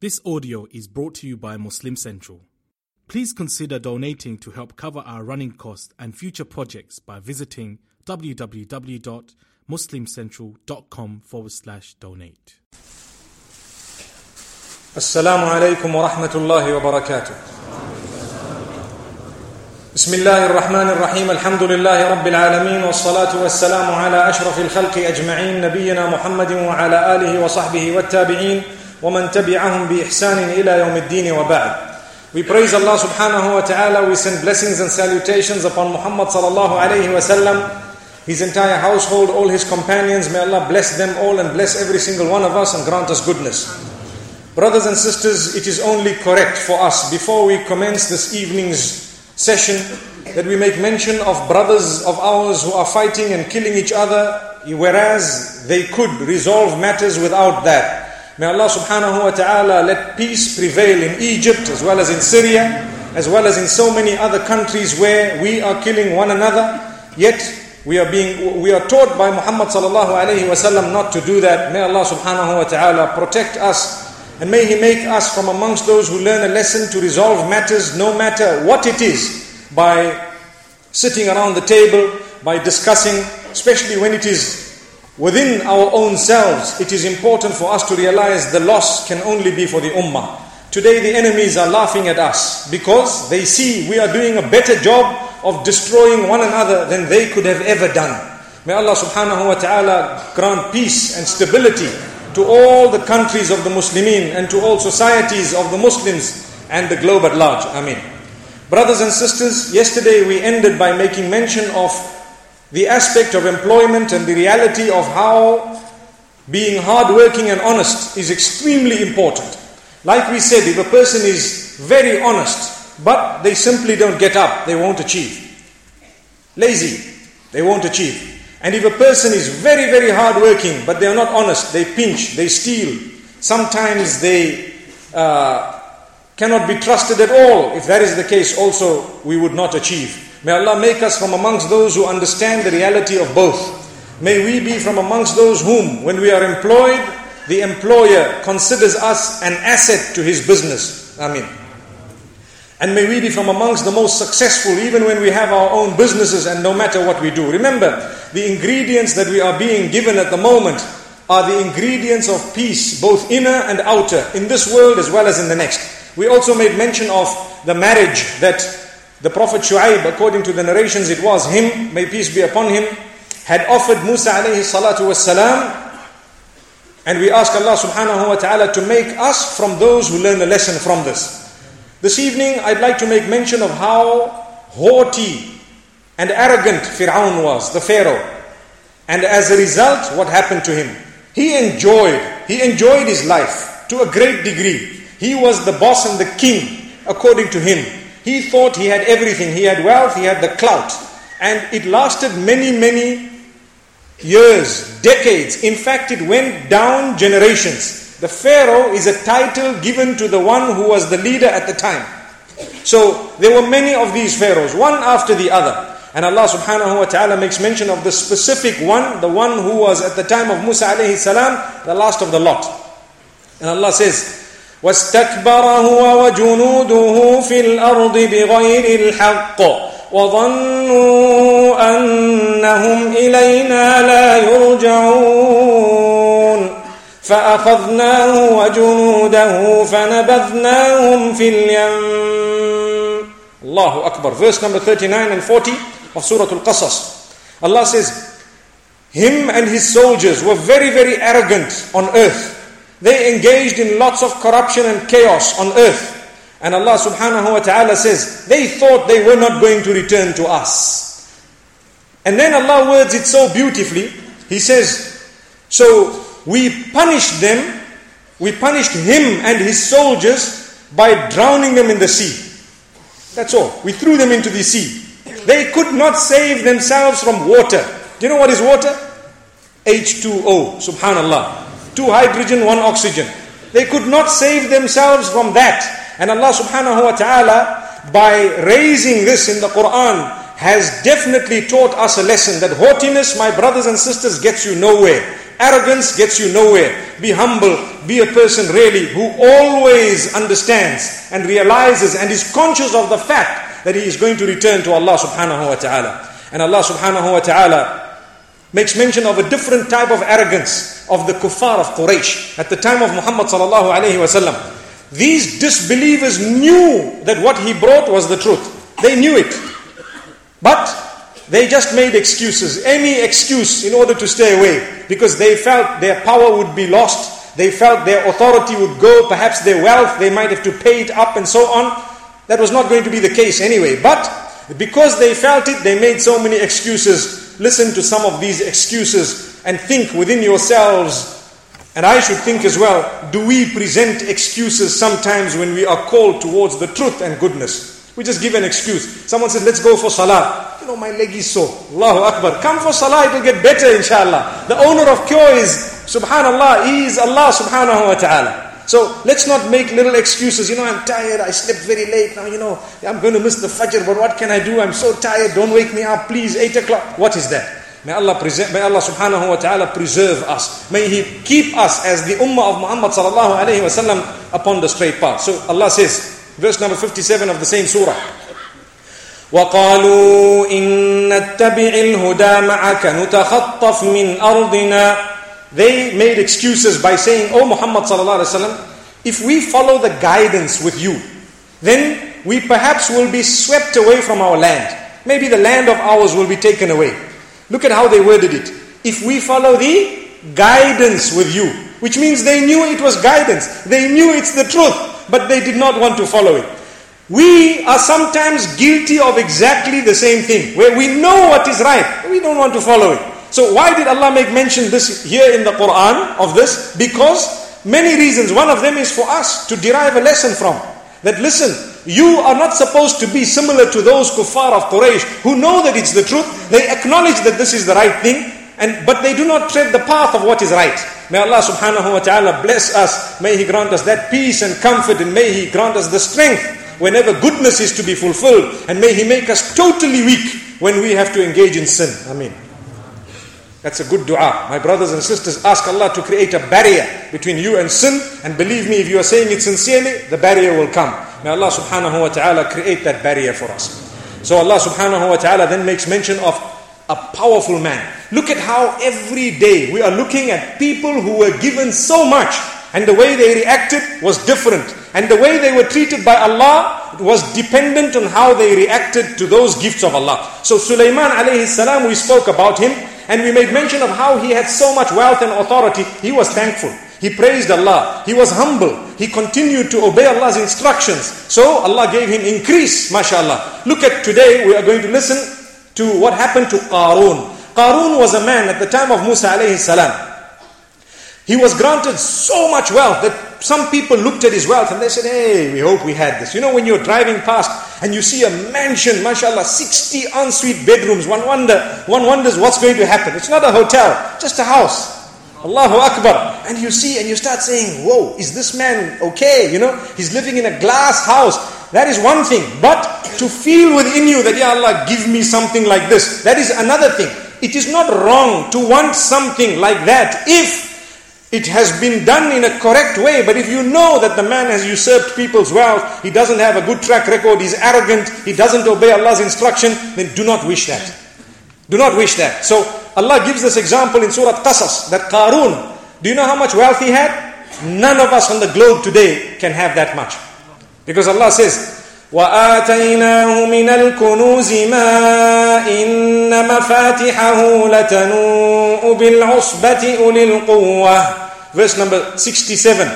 This audio is brought to you by Muslim Central. Please consider donating to help cover our running costs and future projects by visiting www.muslimcentral.com forward slash donate. السلام عليكم ورحمة الله وبركاته. بسم الله الرحمن الرحيم الحمد لله رب العالمين والصلاة والسلام على أشرف الخلق أجمعين نبينا محمد وعلى آله وصحبه والتابعين ومن تبعهم بإحسان إلى يوم الدين وبعد. We praise Allah subhanahu wa ta'ala. We send blessings and salutations upon Muhammad sallallahu alayhi wa sallam, his entire household, all his companions. May Allah bless them all and bless every single one of us and grant us goodness. Brothers and sisters, it is only correct for us before we commence this evening's session that we make mention of brothers of ours who are fighting and killing each other, whereas they could resolve matters without that. May Allah subhanahu wa ta'ala let peace prevail in Egypt as well as in Syria, as well as in so many other countries where we are killing one another, yet we are being we are taught by Muhammad sallallahu alayhi wasallam not to do that. May Allah subhanahu wa ta'ala protect us and may He make us from amongst those who learn a lesson to resolve matters no matter what it is by sitting around the table, by discussing, especially when it is within our own selves. It is important for us to realize the loss can only be for the ummah. Today the enemies are laughing at us because they see we are doing a better job of destroying one another than they could have ever done. May Allah subhanahu wa ta'ala grant peace and stability to all the countries of the Muslimin and to all societies of the Muslims and the globe at large. Ameen. Brothers and sisters, yesterday we ended by making mention of the aspect of employment and the reality of how being hardworking and honest is extremely important. Like we said, if a person is very honest, but they simply don't get up, they won't achieve. Lazy, they won't achieve. And if a person is very, very hardworking, but they are not honest, they pinch, they steal, sometimes they uh, cannot be trusted at all. If that is the case, also we would not achieve. May Allah make us from amongst those who understand the reality of both. May we be from amongst those whom, when we are employed, the employer considers us an asset to his business. Amin. And may we be from amongst the most successful even when we have our own businesses and no matter what we do. Remember, the ingredients that we are being given at the moment are the ingredients of peace, both inner and outer, in this world as well as in the next. We also made mention of the marriage that the Prophet Shu'aib, according to the narrations, it was him, may peace be upon him, had offered Musa alayhi salatu was salam. And we ask Allah subhanahu wa ta'ala to make us from those who learn a lesson from this. This evening, I'd like to make mention of how haughty and arrogant Fir'aun was, the Pharaoh. And as a result, what happened to him? He enjoyed, he enjoyed his life to a great degree. He was the boss and the king, according to him. He thought he had everything. He had wealth, he had the clout. And it lasted many, many years, decades. In fact, it went down generations. The Pharaoh is a title given to the one who was the leader at the time. So there were many of these Pharaohs, one after the other. And Allah subhanahu wa ta'ala makes mention of the specific one, the one who was at the time of Musa alayhi salam, the last of the lot. And Allah says, واستكبر هو وجنوده في الأرض بغير الحق وظنوا أنهم إلينا لا يرجعون. فأخذناه وجنوده فنبذناهم في اليم. الله أكبر. Verse number 39 and 40 of Surah Al-Qasas. Allah says him and his soldiers were very very arrogant on earth. They engaged in lots of corruption and chaos on earth. And Allah subhanahu wa ta'ala says they thought they were not going to return to us. And then Allah words it so beautifully. He says so we punished them we punished him and his soldiers by drowning them in the sea. That's all. We threw them into the sea. They could not save themselves from water. Do you know what is water? H2O subhanallah two hydrogen one oxygen they could not save themselves from that and Allah subhanahu wa ta'ala by raising this in the Quran has definitely taught us a lesson that haughtiness, my brothers and sisters, gets you nowhere. Arrogance gets you nowhere. Be humble. Be a person really who always understands and realizes and is conscious of the fact that he is going to return to Allah subhanahu wa ta'ala. And Allah subhanahu wa ta'ala makes mention of a different type of arrogance of the kuffar of Quraysh at the time of Muhammad sallallahu alayhi wasallam. These disbelievers knew that what he brought was the truth. They knew it. But they just made excuses, any excuse in order to stay away because they felt their power would be lost. They felt their authority would go, perhaps their wealth, they might have to pay it up and so on. That was not going to be the case anyway. But because they felt it, they made so many excuses. Listen to some of these excuses and think within yourselves. And I should think as well do we present excuses sometimes when we are called towards the truth and goodness? We just give an excuse. Someone says, let's go for salah. You know, my leg is sore. Allahu Akbar. Come for salah, it will get better inshallah. The owner of cure is, subhanallah, he is Allah subhanahu wa ta'ala. So let's not make little excuses. You know, I'm tired. I slept very late. Now, you know, I'm going to miss the fajr. But what can I do? I'm so tired. Don't wake me up, please. 8 o'clock. What is that? May Allah, present, may Allah subhanahu wa ta'ala preserve us. May He keep us as the ummah of Muhammad sallallahu alayhi wa sallam upon the straight path. So Allah says, Verse number 57 of the same surah. وقالوا إن نتبع الهدى معك نتخطف من أرضنا they made excuses by saying, Oh Muhammad sallallahu alaihi wasallam, if we follow the guidance with you, then we perhaps will be swept away from our land. Maybe the land of ours will be taken away. Look at how they worded it. If we follow the guidance with you, which means they knew it was guidance. They knew it's the truth but they did not want to follow it. We are sometimes guilty of exactly the same thing, where we know what is right, we don't want to follow it. So why did Allah make mention this here in the Quran of this? Because many reasons. One of them is for us to derive a lesson from. That listen, you are not supposed to be similar to those kuffar of Quraysh who know that it's the truth. They acknowledge that this is the right thing. And, but they do not tread the path of what is right. May Allah subhanahu wa ta'ala bless us. May He grant us that peace and comfort and may He grant us the strength whenever goodness is to be fulfilled. And may He make us totally weak when we have to engage in sin. Ameen. That's a good dua. My brothers and sisters, ask Allah to create a barrier between you and sin. And believe me, if you are saying it sincerely, the barrier will come. May Allah subhanahu wa ta'ala create that barrier for us. So Allah subhanahu wa ta'ala then makes mention of a powerful man. Look at how every day we are looking at people who were given so much and the way they reacted was different. And the way they were treated by Allah was dependent on how they reacted to those gifts of Allah. So Sulaiman alayhi salam, we spoke about him and we made mention of how he had so much wealth and authority. He was thankful. He praised Allah. He was humble. He continued to obey Allah's instructions. So Allah gave him increase, mashallah. Look at today, we are going to listen to what happened to Qarun. Qarun was a man at the time of Musa alayhi salam. He was granted so much wealth that some people looked at his wealth and they said, Hey, we hope we had this. You know, when you're driving past and you see a mansion, mashallah, 60 ensuite bedrooms, one wonder, one wonders what's going to happen. It's not a hotel, just a house. Allahu Akbar. And you see and you start saying, Whoa, is this man okay? You know, he's living in a glass house. That is one thing. But to feel within you that, Ya Allah, give me something like this, that is another thing. It is not wrong to want something like that if it has been done in a correct way. But if you know that the man has usurped people's wealth, he doesn't have a good track record, he's arrogant, he doesn't obey Allah's instruction, then do not wish that. Do not wish that. So Allah gives this example in Surah Qasas that Qarun, do you know how much wealth he had? None of us on the globe today can have that much. Because Allah says, وآتيناه من الكنوز ما إن مفاتحه لتنوء بالعصبة أولي القوة Verse number 67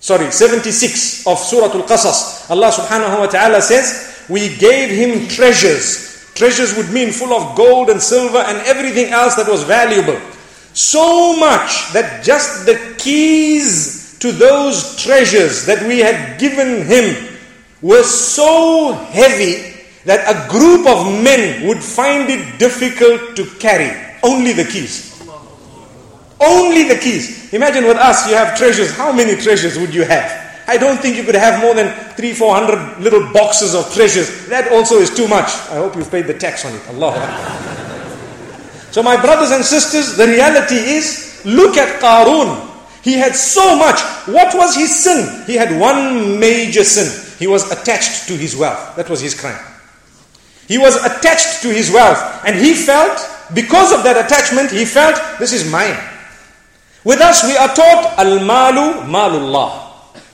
Sorry, 76 of Surah Al-Qasas Allah subhanahu wa ta'ala says We gave him treasures Treasures would mean full of gold and silver and everything else that was valuable So much that just the keys to those treasures that we had given him were so heavy that a group of men would find it difficult to carry. Only the keys. Only the keys. Imagine with us, you have treasures. How many treasures would you have? I don't think you could have more than three, four hundred little boxes of treasures. That also is too much. I hope you've paid the tax on it. Allah. so my brothers and sisters, the reality is, look at Qarun. He had so much. What was his sin? He had one major sin. He was attached to his wealth. That was his crime. He was attached to his wealth. And he felt, because of that attachment, he felt, this is mine. With us, we are taught, Al-Malu Malullah.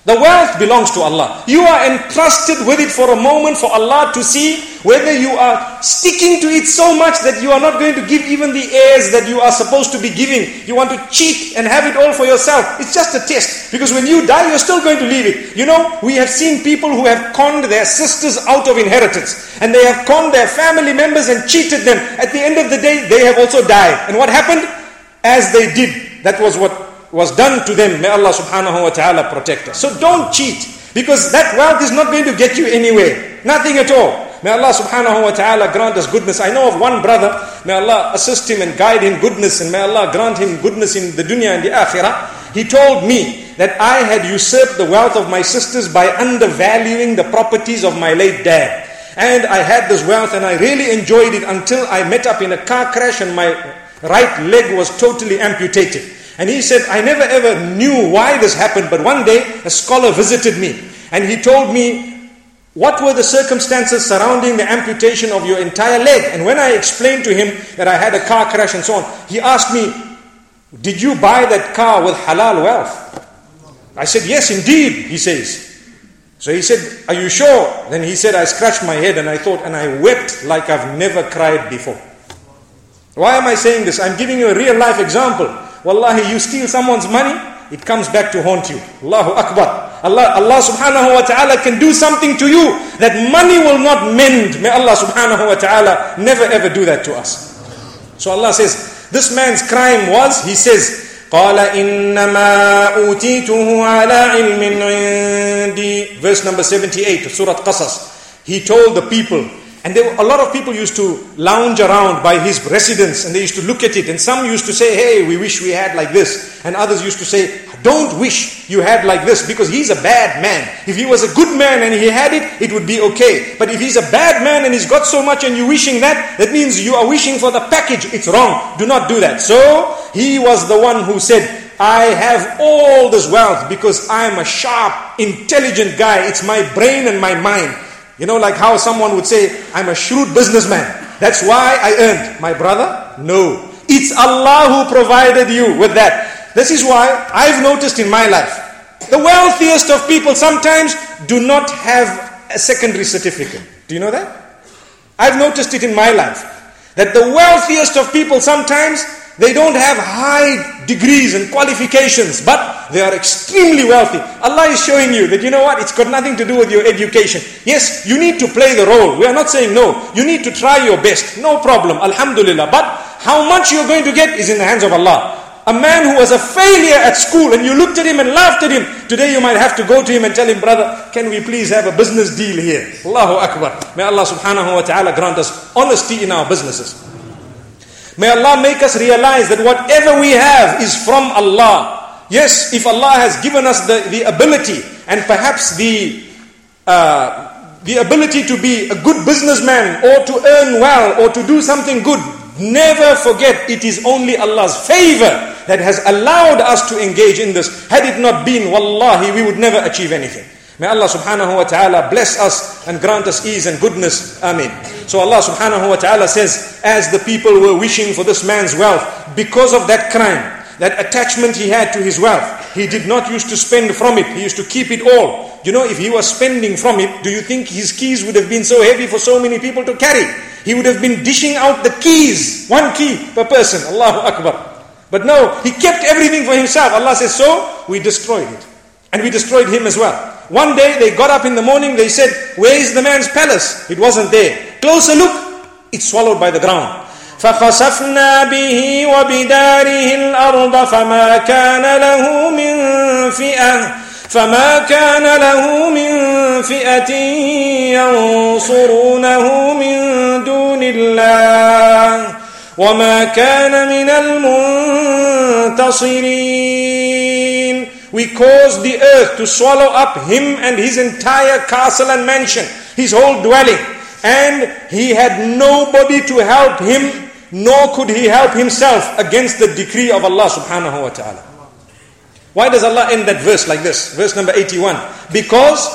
The wealth belongs to Allah. You are entrusted with it for a moment for Allah to see whether you are sticking to it so much that you are not going to give even the heirs that you are supposed to be giving. You want to cheat and have it all for yourself. It's just a test. Because when you die, you're still going to leave it. You know, we have seen people who have conned their sisters out of inheritance. And they have conned their family members and cheated them. At the end of the day, they have also died. And what happened? As they did, that was what was done to them, may Allah subhanahu wa ta'ala protect us. So don't cheat, because that wealth is not going to get you anywhere. Nothing at all. May Allah subhanahu wa ta'ala grant us goodness. I know of one brother, may Allah assist him and guide him goodness, and may Allah grant him goodness in the dunya and the akhirah. He told me that I had usurped the wealth of my sisters by undervaluing the properties of my late dad. And I had this wealth and I really enjoyed it until I met up in a car crash and my right leg was totally amputated. And he said, I never ever knew why this happened, but one day a scholar visited me and he told me what were the circumstances surrounding the amputation of your entire leg. And when I explained to him that I had a car crash and so on, he asked me, Did you buy that car with halal wealth? I said, Yes, indeed, he says. So he said, Are you sure? Then he said, I scratched my head and I thought, and I wept like I've never cried before. Why am I saying this? I'm giving you a real life example. Wallahi, you steal someone's money, it comes back to haunt you. Allahu Akbar. Allah, Allah subhanahu wa ta'ala can do something to you that money will not mend. May Allah subhanahu wa ta'ala never ever do that to us. So Allah says, this man's crime was, he says, قال إنما أوتيته على علم عندي Verse number 78 of Surah Qasas. He told the people, and there were, a lot of people used to lounge around by his residence and they used to look at it. And some used to say, hey, we wish we had like this. And others used to say, don't wish you had like this because he's a bad man. If he was a good man and he had it, it would be okay. But if he's a bad man and he's got so much and you're wishing that, that means you are wishing for the package. It's wrong. Do not do that. So he was the one who said, I have all this wealth because I'm a sharp, intelligent guy. It's my brain and my mind. You know, like how someone would say, I'm a shrewd businessman. That's why I earned. My brother? No. It's Allah who provided you with that. This is why I've noticed in my life, the wealthiest of people sometimes do not have a secondary certificate. Do you know that? I've noticed it in my life. That the wealthiest of people sometimes they don't have high degrees and qualifications, but they are extremely wealthy. Allah is showing you that you know what? It's got nothing to do with your education. Yes, you need to play the role. We are not saying no. You need to try your best. No problem. Alhamdulillah. But how much you're going to get is in the hands of Allah. A man who was a failure at school and you looked at him and laughed at him. Today you might have to go to him and tell him, brother, can we please have a business deal here? Allahu Akbar. May Allah subhanahu wa ta'ala grant us honesty in our businesses. May Allah make us realize that whatever we have is from Allah. Yes, if Allah has given us the, the ability and perhaps the, uh, the ability to be a good businessman or to earn well or to do something good, never forget it is only Allah's favor that has allowed us to engage in this. Had it not been, wallahi, we would never achieve anything. May Allah subhanahu wa ta'ala bless us and grant us ease and goodness. Amen. So Allah subhanahu wa ta'ala says, as the people were wishing for this man's wealth, because of that crime, that attachment he had to his wealth, he did not used to spend from it. He used to keep it all. You know, if he was spending from it, do you think his keys would have been so heavy for so many people to carry? He would have been dishing out the keys, one key per person. Allahu Akbar. But no, he kept everything for himself. Allah says, so we destroyed it. And we destroyed him as well. One day they got up in the morning, they said, Where is the man's palace? It wasn't there. Closer look, it's swallowed by the ground. فخسفنا به وبداره الأرض فما كان له من فئة فما كان له من فئة ينصرونه من دون الله وما كان من المنتصرين we caused the earth to swallow up him and his entire castle and mansion, his whole dwelling. And he had nobody to help him, nor could he help himself against the decree of Allah subhanahu wa ta'ala. Why does Allah end that verse like this? Verse number 81. Because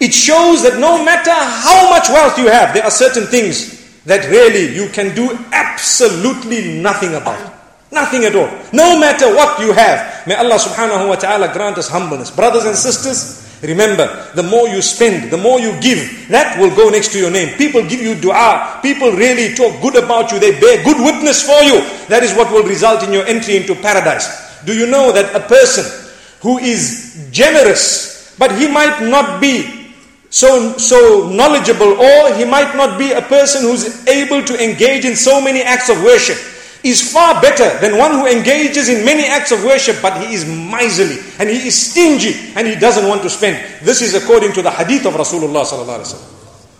it shows that no matter how much wealth you have, there are certain things that really you can do absolutely nothing about. Nothing at all. No matter what you have. May Allah subhanahu wa ta'ala grant us humbleness. Brothers and sisters, remember, the more you spend, the more you give, that will go next to your name. People give you dua. People really talk good about you. They bear good witness for you. That is what will result in your entry into paradise. Do you know that a person who is generous, but he might not be so, so knowledgeable, or he might not be a person who's able to engage in so many acts of worship, is far better than one who engages in many acts of worship, but he is miserly and he is stingy and he doesn't want to spend. This is according to the hadith of Rasulullah.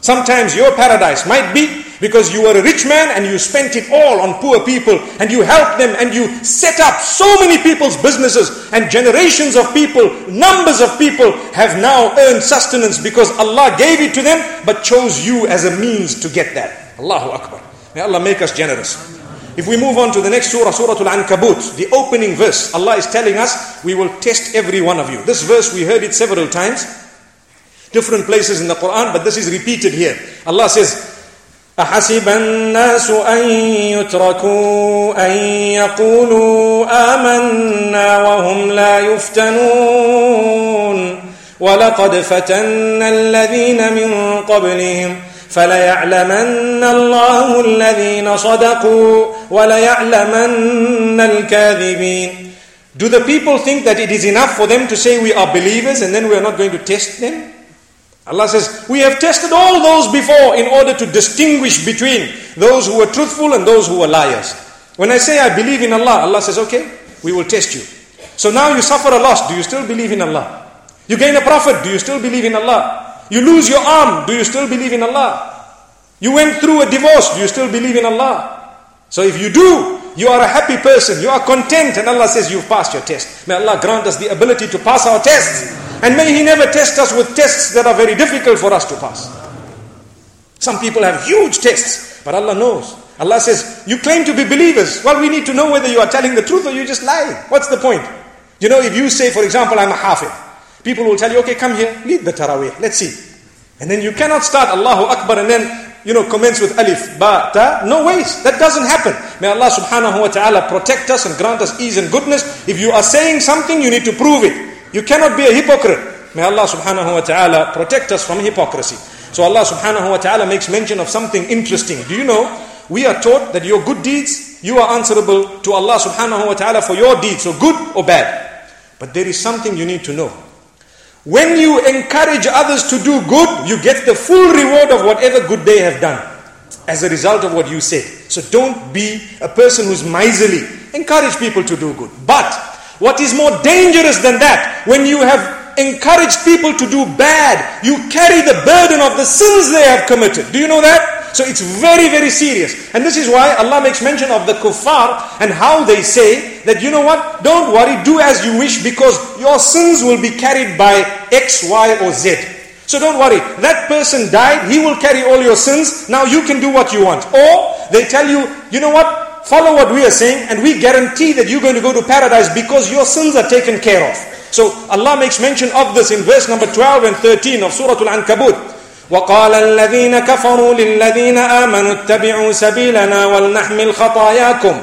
Sometimes your paradise might be because you were a rich man and you spent it all on poor people and you helped them and you set up so many people's businesses and generations of people, numbers of people have now earned sustenance because Allah gave it to them but chose you as a means to get that. Allahu Akbar. May Allah make us generous. If we move on to the next surah, Surah Al-Ankabut, the opening verse, Allah is telling us, we will test every one of you. This verse, we heard it several times, different places in the Quran, but this is repeated here. Allah says, أحسب الناس أن يتركوا أن يقولوا آمنا وهم لا يفتنون ولقد فتنا الذين من قبلهم فليعلمن الله الذين صدقوا وليعلمن الكاذبين Do the people think that it is enough for them to say we are believers and then we are not going to test them? Allah says, We have tested all those before in order to distinguish between those who were truthful and those who were liars. When I say I believe in Allah, Allah says, Okay, we will test you. So now you suffer a loss, do you still believe in Allah? You gain a profit, do you still believe in Allah? You lose your arm, do you still believe in Allah? You went through a divorce, do you still believe in Allah? So if you do, you are a happy person, you are content, and Allah says you've passed your test. May Allah grant us the ability to pass our tests. And may He never test us with tests that are very difficult for us to pass. Some people have huge tests, but Allah knows. Allah says, You claim to be believers. Well, we need to know whether you are telling the truth or you just lie. What's the point? You know, if you say, for example, I'm a hafid, people will tell you, Okay, come here, lead the tarawih, let's see. And then you cannot start Allahu Akbar and then, you know, commence with alif, ba, ta. No ways. That doesn't happen. May Allah subhanahu wa ta'ala protect us and grant us ease and goodness. If you are saying something, you need to prove it. You cannot be a hypocrite. May Allah subhanahu wa ta'ala protect us from hypocrisy. So Allah subhanahu wa ta'ala makes mention of something interesting. Do you know? We are taught that your good deeds, you are answerable to Allah subhanahu wa ta'ala for your deeds, so good or bad. But there is something you need to know. When you encourage others to do good, you get the full reward of whatever good they have done as a result of what you said. So don't be a person who's miserly. Encourage people to do good. But what is more dangerous than that, when you have encouraged people to do bad, you carry the burden of the sins they have committed. Do you know that? So it's very, very serious. And this is why Allah makes mention of the kuffar and how they say that, you know what, don't worry, do as you wish because your sins will be carried by X, Y, or Z. So don't worry, that person died, he will carry all your sins, now you can do what you want. Or they tell you, you know what, follow what we are saying and we guarantee that you're going to go to paradise because your sins are taken care of. So Allah makes mention of this in verse number 12 and 13 of Surah Al-Ankabut. وقال الذين كفروا للذين آمنوا اتبعوا سبيلنا ولنحمل خطاياكم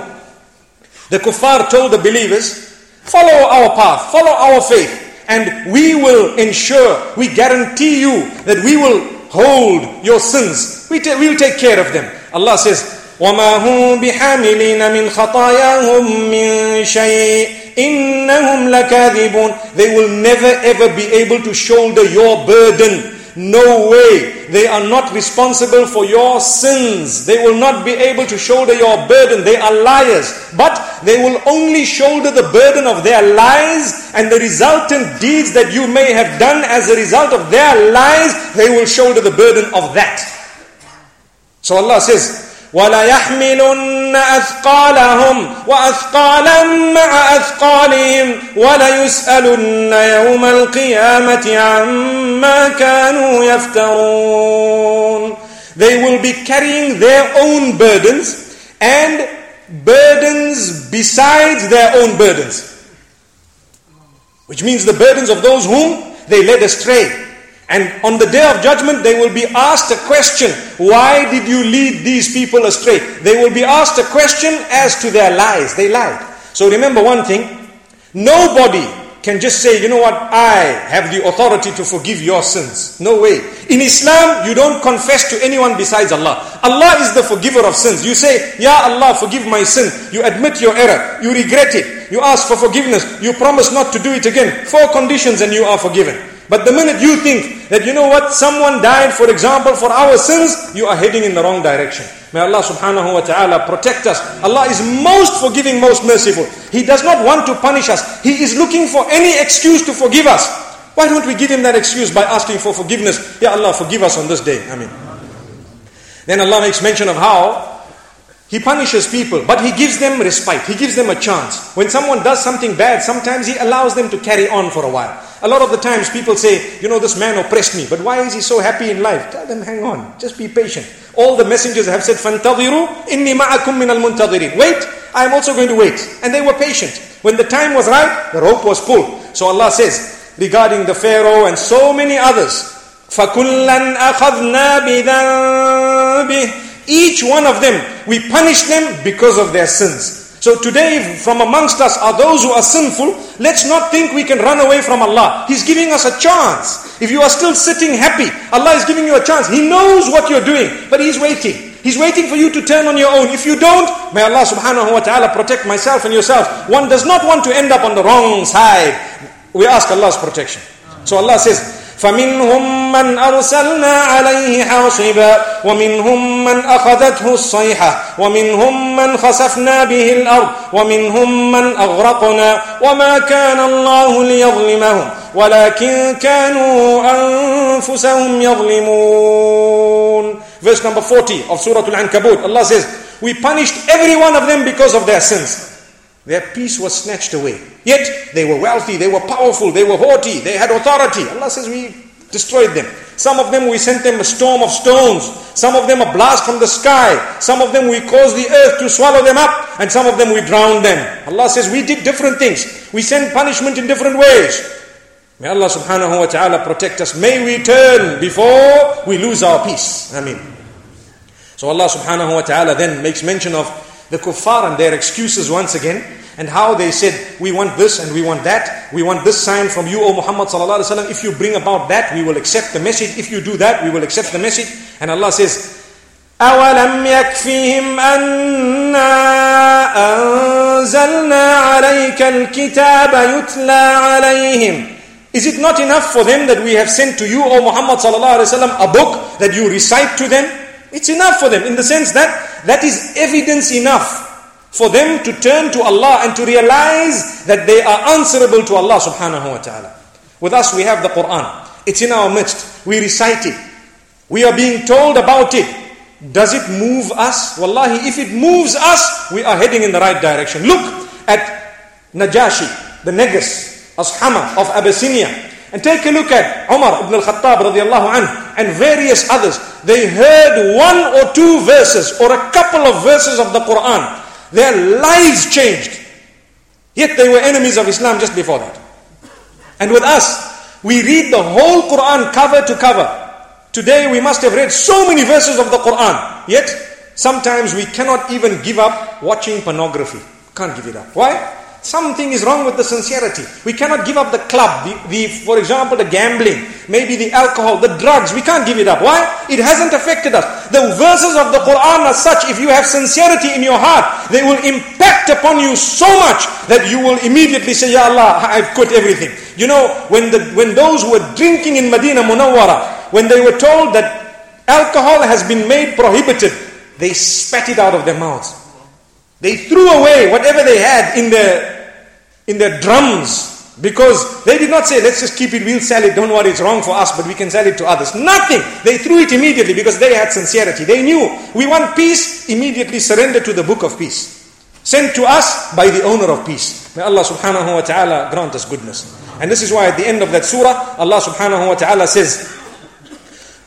The kuffar told the believers, follow our path, follow our faith, and we will ensure, we guarantee you that we will hold your sins. We will take care of them. Allah says, وما هم بحاملين من خطاياهم من شيء إنهم لكاذبون they will never ever be able to shoulder your burden no way. They are not responsible for your sins. They will not be able to shoulder your burden. They are liars. But they will only shoulder the burden of their lies and the resultant deeds that you may have done. As a result of their lies they will shoulder the burden of that. So Allah says وليحملن أثقالهم وأثقالا مع أثقالهم وليسألن يوم القيامة عما كانوا يفترون They will be carrying their own burdens and burdens besides their own burdens. Which means the burdens of those whom they led astray. And on the day of judgment, they will be asked a question Why did you lead these people astray? They will be asked a question as to their lies. They lied. So remember one thing nobody can just say, you know what, I have the authority to forgive your sins. No way. In Islam, you don't confess to anyone besides Allah. Allah is the forgiver of sins. You say, Ya Allah, forgive my sin. You admit your error. You regret it. You ask for forgiveness. You promise not to do it again. Four conditions and you are forgiven. But the minute you think that, you know what, someone died, for example, for our sins, you are heading in the wrong direction. May Allah subhanahu wa ta'ala protect us. Allah is most forgiving, most merciful. He does not want to punish us. He is looking for any excuse to forgive us. Why don't we give him that excuse by asking for forgiveness? Ya Allah, forgive us on this day. I mean. Then Allah makes mention of how he punishes people, but He gives them respite. He gives them a chance. When someone does something bad, sometimes He allows them to carry on for a while. A lot of the times people say, you know, this man oppressed me, but why is he so happy in life? Tell them, hang on, just be patient. All the messengers have said, فَانْتَظِرُوا إِنِّي مَعَكُم مِّنَ الْمُنْتَظِرِينَ Wait, I am also going to wait. And they were patient. When the time was right, the rope was pulled. So Allah says, regarding the Pharaoh and so many others, فَكُلًّا أَخَذْنَا بِذَنبِهِ each one of them, we punish them because of their sins. So today, from amongst us are those who are sinful. Let's not think we can run away from Allah. He's giving us a chance. If you are still sitting happy, Allah is giving you a chance. He knows what you're doing, but He's waiting. He's waiting for you to turn on your own. If you don't, may Allah subhanahu wa ta'ala protect myself and yourself. One does not want to end up on the wrong side. We ask Allah's protection. So Allah says, فمنهم من أرسلنا عليه حاصبا ومنهم من أخذته الصيحة ومنهم من خسفنا به الأرض ومنهم من أغرقنا وما كان الله ليظلمهم ولكن كانوا أنفسهم يظلمون. Verse number 40 of Surah Al-Ankabut. Allah says We punished every one of them because of their sins. Their peace was snatched away. Yet they were wealthy, they were powerful, they were haughty, they had authority. Allah says we destroyed them. Some of them we sent them a storm of stones. Some of them a blast from the sky. Some of them we caused the earth to swallow them up. And some of them we drowned them. Allah says we did different things. We send punishment in different ways. May Allah subhanahu wa ta'ala protect us. May we turn before we lose our peace. Ameen. So Allah subhanahu wa ta'ala then makes mention of the kuffar and their excuses once again, and how they said, We want this and we want that. We want this sign from you, O Muhammad. If you bring about that, we will accept the message. If you do that, we will accept the message. And Allah says, أولم يكفيهم أنا أنزلنا عليك الكتاب يتلى عليهم Is it not enough for them that we have sent to you, O Muhammad a book that you recite to them? It's enough for them in the sense that that is evidence enough for them to turn to Allah and to realize that they are answerable to Allah subhanahu wa ta'ala. With us, we have the Quran. It's in our midst. We recite it. We are being told about it. Does it move us? Wallahi, if it moves us, we are heading in the right direction. Look at Najashi, the Negus, Ashama of Abyssinia. And take a look at Umar ibn al-Khattab radiallahu anhu and various others, they heard one or two verses or a couple of verses of the Quran. Their lives changed. Yet they were enemies of Islam just before that. And with us, we read the whole Quran cover to cover. Today we must have read so many verses of the Quran. Yet sometimes we cannot even give up watching pornography. Can't give it up. Why? Something is wrong with the sincerity. We cannot give up the club, the, the, for example, the gambling, maybe the alcohol, the drugs. We can't give it up. Why? It hasn't affected us. The verses of the Quran are such, if you have sincerity in your heart, they will impact upon you so much that you will immediately say, Ya Allah, I've quit everything. You know, when, the, when those who were drinking in Medina Munawwara, when they were told that alcohol has been made prohibited, they spat it out of their mouths. They threw away whatever they had in their, in their drums Because they did not say, let's just keep it, we'll sell it, don't worry, it's wrong for us, but we can sell it to others. Nothing. They threw it immediately because they had sincerity. They knew, we want peace, immediately surrender to the book of peace. Sent to us by the owner of peace. May Allah subhanahu wa ta'ala grant us goodness. And this is why at the end of that surah, Allah subhanahu wa ta'ala says,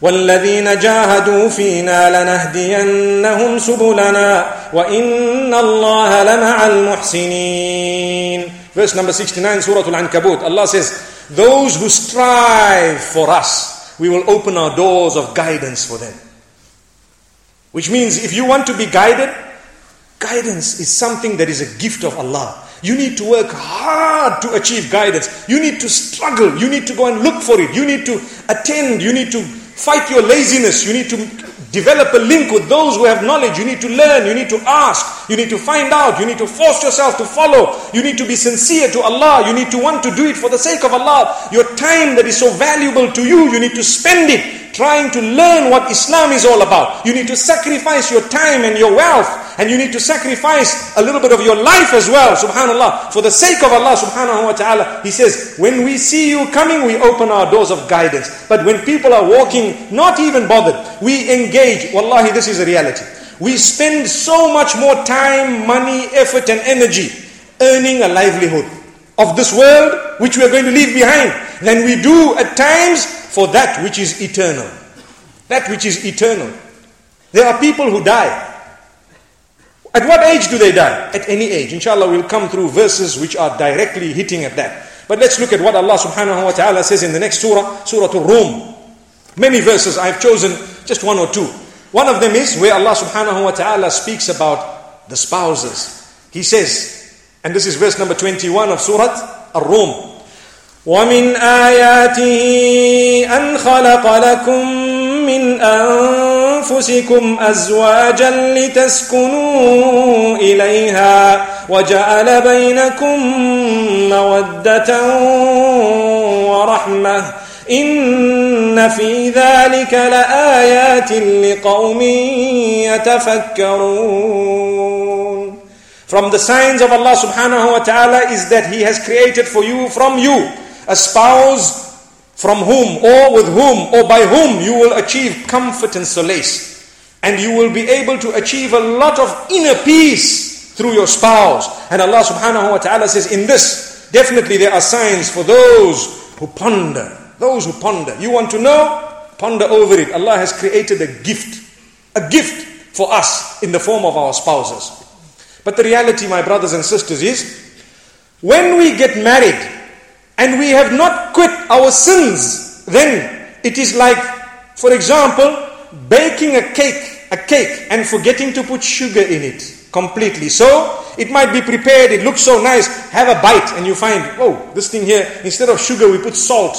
والذين جاهدوا فينا لنهدينهم سبلنا وإن الله لمع المحسنين Verse number 69, Surah Al-Ankabut. Allah says, Those who strive for us, we will open our doors of guidance for them. Which means if you want to be guided, guidance is something that is a gift of Allah. You need to work hard to achieve guidance. You need to struggle. You need to go and look for it. You need to attend. You need to fight your laziness. You need to Develop a link with those who have knowledge. You need to learn. You need to ask. You need to find out. You need to force yourself to follow. You need to be sincere to Allah. You need to want to do it for the sake of Allah. Your time that is so valuable to you, you need to spend it trying to learn what Islam is all about. You need to sacrifice your time and your wealth. And you need to sacrifice a little bit of your life as well, subhanAllah, for the sake of Allah subhanahu wa ta'ala. He says, when we see you coming, we open our doors of guidance. But when people are walking, not even bothered, we engage. Wallahi, this is a reality. We spend so much more time, money, effort and energy earning a livelihood of this world which we are going to leave behind than we do at times for that which is eternal. That which is eternal. There are people who die. At what age do they die? At any age. Inshallah, we'll come through verses which are directly hitting at that. But let's look at what Allah subhanahu wa ta'ala says in the next surah, Surah Al-Rum. Many verses, I've chosen just one or two. One of them is where Allah subhanahu wa ta'ala speaks about the spouses. He says, and this is verse number 21 of Surah Ar-Rum. ومن آياته أن خلق لكم من أنفسكم أزواجا لتسكنوا إليها وجعل بينكم مودة ورحمة إن في ذلك لآيات لقوم يتفكرون From the signs of Allah subhanahu wa ta'ala is that He has created for you from you a spouse from whom or with whom or by whom you will achieve comfort and solace. And you will be able to achieve a lot of inner peace through your spouse. And Allah subhanahu wa ta'ala says, in this, definitely there are signs for those who ponder. Those who ponder. You want to know? Ponder over it. Allah has created a gift. A gift for us in the form of our spouses. But the reality, my brothers and sisters, is when we get married, and we have not quit our sins, then it is like, for example, baking a cake, a cake and forgetting to put sugar in it completely. So it might be prepared, it looks so nice, have a bite and you find, oh, this thing here, instead of sugar we put salt.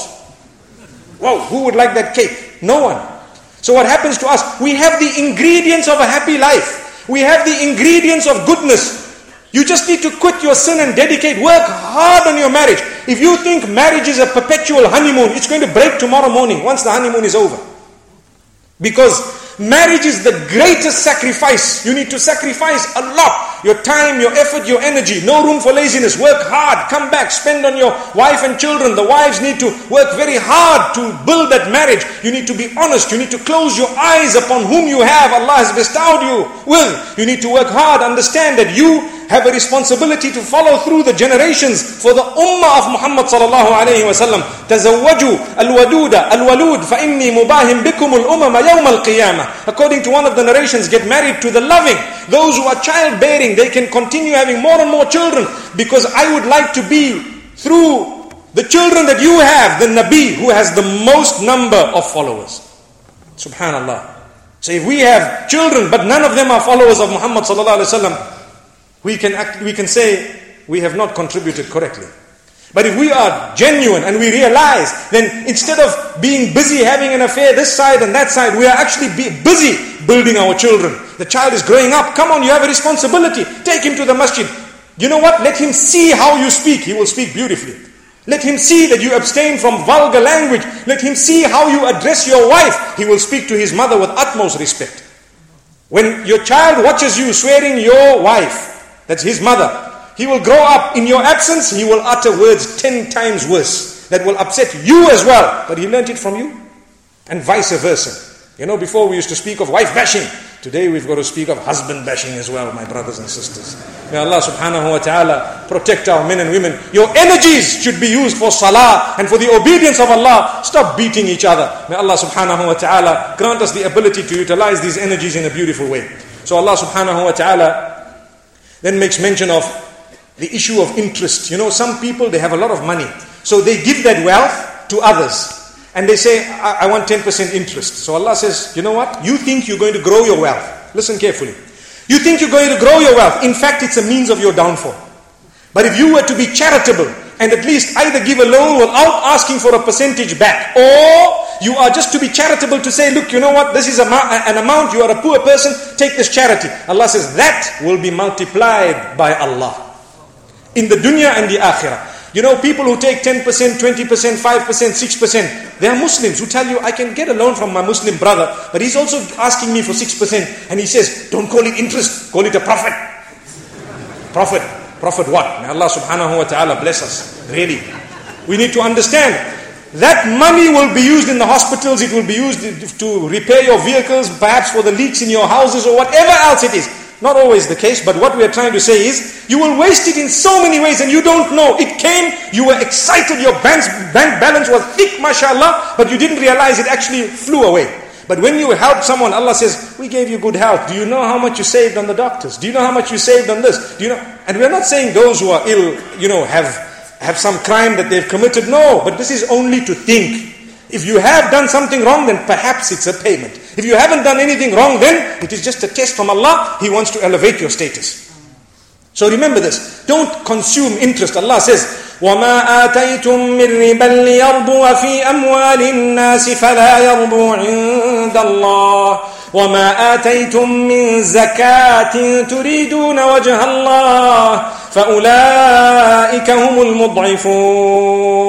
Wow, who would like that cake? No one. So what happens to us? We have the ingredients of a happy life. We have the ingredients of goodness. You just need to quit your sin and dedicate, work hard on your marriage. If you think marriage is a perpetual honeymoon, it's going to break tomorrow morning once the honeymoon is over. Because marriage is the greatest sacrifice. You need to sacrifice a lot. Your time, your effort, your energy. No room for laziness. Work hard. Come back. Spend on your wife and children. The wives need to work very hard to build that marriage. You need to be honest. You need to close your eyes upon whom you have. Allah has bestowed you with. You need to work hard. Understand that you have a responsibility to follow through the generations for the ummah of Muhammad sallallahu alayhi wa sallam. تزوجوا الودود الولود فإني مباهم بكم الأمم يوم القيامة. According to one of the narrations, get married to the loving. Those who are childbearing, they can continue having more and more children because I would like to be through the children that you have, the Nabi who has the most number of followers. Subhanallah. So if we have children but none of them are followers of Muhammad sallallahu alaihi wasallam, we can, act, we can say we have not contributed correctly. But if we are genuine and we realize, then instead of being busy having an affair this side and that side, we are actually busy building our children. The child is growing up. Come on, you have a responsibility. Take him to the masjid. You know what? Let him see how you speak. He will speak beautifully. Let him see that you abstain from vulgar language. Let him see how you address your wife. He will speak to his mother with utmost respect. When your child watches you swearing your wife, that's his mother. he will grow up in your absence, he will utter words ten times worse that will upset you as well. But he learnt it from you. And vice versa. You know, before we used to speak of wife bashing. Today we've got to speak of husband bashing as well, my brothers and sisters. May Allah subhanahu wa ta'ala protect our men and women. Your energies should be used for salah and for the obedience of Allah. Stop beating each other. May Allah subhanahu wa ta'ala grant us the ability to utilize these energies in a beautiful way. So Allah subhanahu wa ta'ala then makes mention of the issue of interest. You know, some people, they have a lot of money. So they give that wealth to others and they say, I, I want 10% interest. So Allah says, you know what? You think you're going to grow your wealth. Listen carefully. You think you're going to grow your wealth. In fact, it's a means of your downfall. But if you were to be charitable and at least either give a loan without asking for a percentage back, or you are just to be charitable to say, look, you know what, this is an amount, you are a poor person, take this charity. Allah says that will be multiplied by Allah in the dunya and the akhirah. You know, people who take 10%, 20%, 5%, 6%, they are Muslims who tell you, I can get a loan from my Muslim brother, but he's also asking me for 6%. And he says, don't call it interest, call it a profit. Profit. Profit what? May Allah subhanahu wa ta'ala bless us. Really. We need to understand that money will be used in the hospitals, it will be used to repair your vehicles, perhaps for the leaks in your houses or whatever else it is. Not always the case, but what we are trying to say is, you will waste it in so many ways and you don't know. It came, you were excited, your bank, bank balance was thick, mashallah, but you didn't realize it actually flew away. But when you help someone, Allah says, we gave you good health. Do you know how much you saved on the doctors? Do you know how much you saved on this? Do you know? And we're not saying those who are ill, you know, have, have some crime that they've committed. No, but this is only to think. If you have done something wrong, then perhaps it's a payment. If you haven't done anything wrong, then it is just a test from Allah. He wants to elevate your status. So remember this. Don't consume interest. Allah says, وما آتيتم من ربا ليربو في أموال الناس فلا يربو عند الله وما آتيتم من زكاة تريدون وجه الله فأولئك هم المضعفون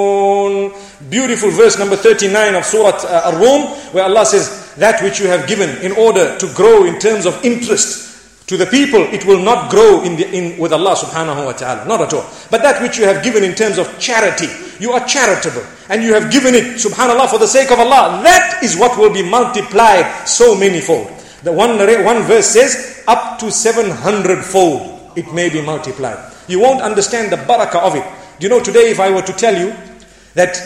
Beautiful verse number 39 of Surah uh, Ar-Rum where Allah says, that which you have given in order to grow in terms of interest to the people, it will not grow in, the, in with Allah subhanahu wa ta'ala. Not at all. But that which you have given in terms of charity, you are charitable and you have given it, subhanallah, for the sake of Allah. That is what will be multiplied so many fold. The one, one verse says, up to 700 fold it may be multiplied. You won't understand the barakah of it. Do you know today if I were to tell you that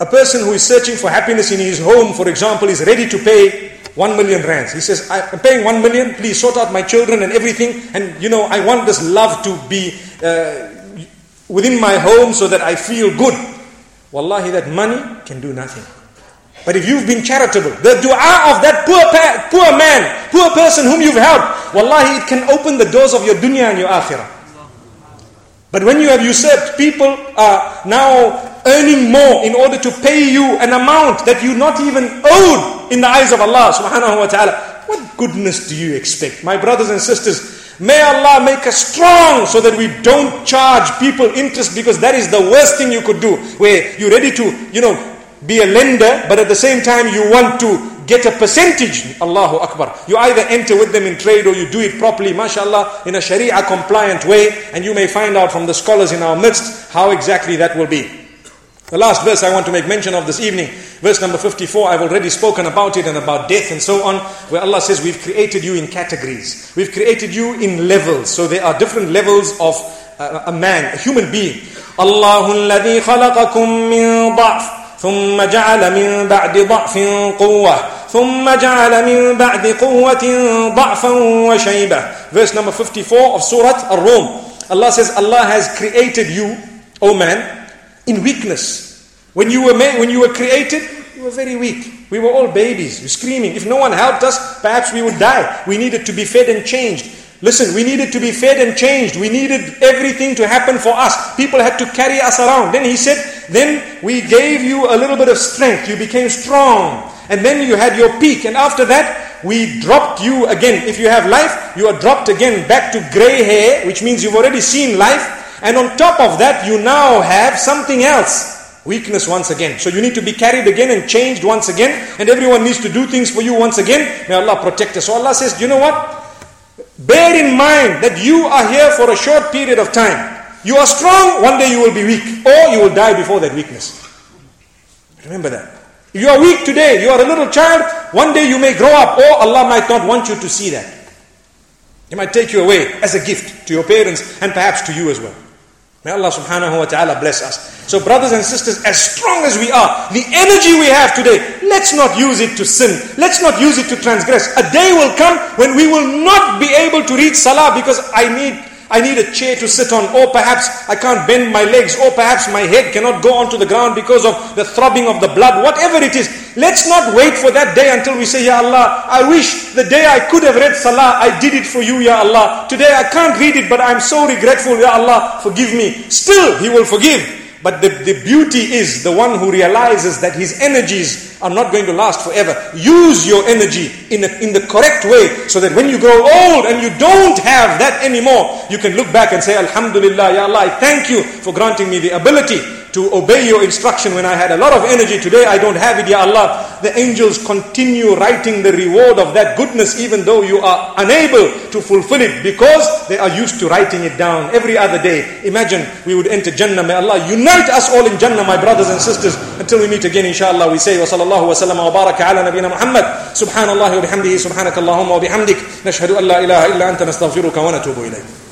a person who is searching for happiness in his home, for example, is ready to pay 1 million rands. He says, I'm paying 1 million, please sort out my children and everything. And you know, I want this love to be uh, within my home so that I feel good. Wallahi, that money can do nothing. But if you've been charitable, the dua of that poor, poor man, poor person whom you've helped, wallahi, it can open the doors of your dunya and your akhirah. But when you have usurped, people are now earning more in order to pay you an amount that you not even owed in the eyes of Allah subhanahu wa ta'ala. What goodness do you expect? My brothers and sisters, may Allah make us strong so that we don't charge people interest because that is the worst thing you could do. Where you're ready to, you know, be a lender, but at the same time you want to get a percentage. Allahu Akbar. You either enter with them in trade or you do it properly, mashallah, in a sharia compliant way, and you may find out from the scholars in our midst how exactly that will be. The last verse I want to make mention of this evening, verse number 54, I've already spoken about it and about death and so on, where Allah says, We've created you in categories. We've created you in levels. So there are different levels of a man, a human being. الله الذي خلقكم من ضعف ثم جعل من بعد ضعف قوة ثم جعل من بعد قوة ضعفا وشيبة Verse number 54 of Surah Ar-Rum. Allah says, Allah has created you, O man, in weakness. When you were made, when you were created, you were very weak. We were all babies, we were screaming. If no one helped us, perhaps we would die. We needed to be fed and changed. Listen, we needed to be fed and changed. We needed everything to happen for us. People had to carry us around. Then he said, then we gave you a little bit of strength. You became strong. And then you had your peak. And after that, we dropped you again. If you have life, you are dropped again back to gray hair, which means you've already seen life. And on top of that, you now have something else. Weakness once again. So you need to be carried again and changed once again. And everyone needs to do things for you once again. May Allah protect us. So Allah says, you know what? Bear in mind that you are here for a short period of time. You are strong, one day you will be weak, or you will die before that weakness. Remember that. If you are weak today, you are a little child, one day you may grow up, or Allah might not want you to see that. He might take you away as a gift to your parents and perhaps to you as well. May Allah subhanahu wa ta'ala bless us. So, brothers and sisters, as strong as we are, the energy we have today, let's not use it to sin. Let's not use it to transgress. A day will come when we will not be able to read salah because I need I need a chair to sit on, or perhaps I can't bend my legs, or perhaps my head cannot go onto the ground because of the throbbing of the blood, whatever it is. Let's not wait for that day until we say, Ya Allah, I wish the day I could have read Salah, I did it for you, Ya Allah. Today I can't read it, but I'm so regretful, Ya Allah, forgive me. Still, He will forgive. But the, the beauty is the one who realizes that his energies are not going to last forever. Use your energy in, a, in the correct way so that when you grow old and you don't have that anymore, you can look back and say, Alhamdulillah, Ya Allah, I thank you for granting me the ability to obey your instruction when I had a lot of energy. Today I don't have it, Ya Allah. The angels continue writing the reward of that goodness even though you are unable to fulfill it because they are used to writing it down every other day. Imagine we would enter Jannah. May Allah unite us all in Jannah, my brothers and sisters. Until we meet again, inshallah, we say, wa sallallahu wa sallam wa baraka ala nabina Muhammad. Subhanallah wa bihamdihi, subhanakallahumma wa bihamdik. Nashhadu an la ilaha illa anta nastaghfiruka wa natubu ilayk.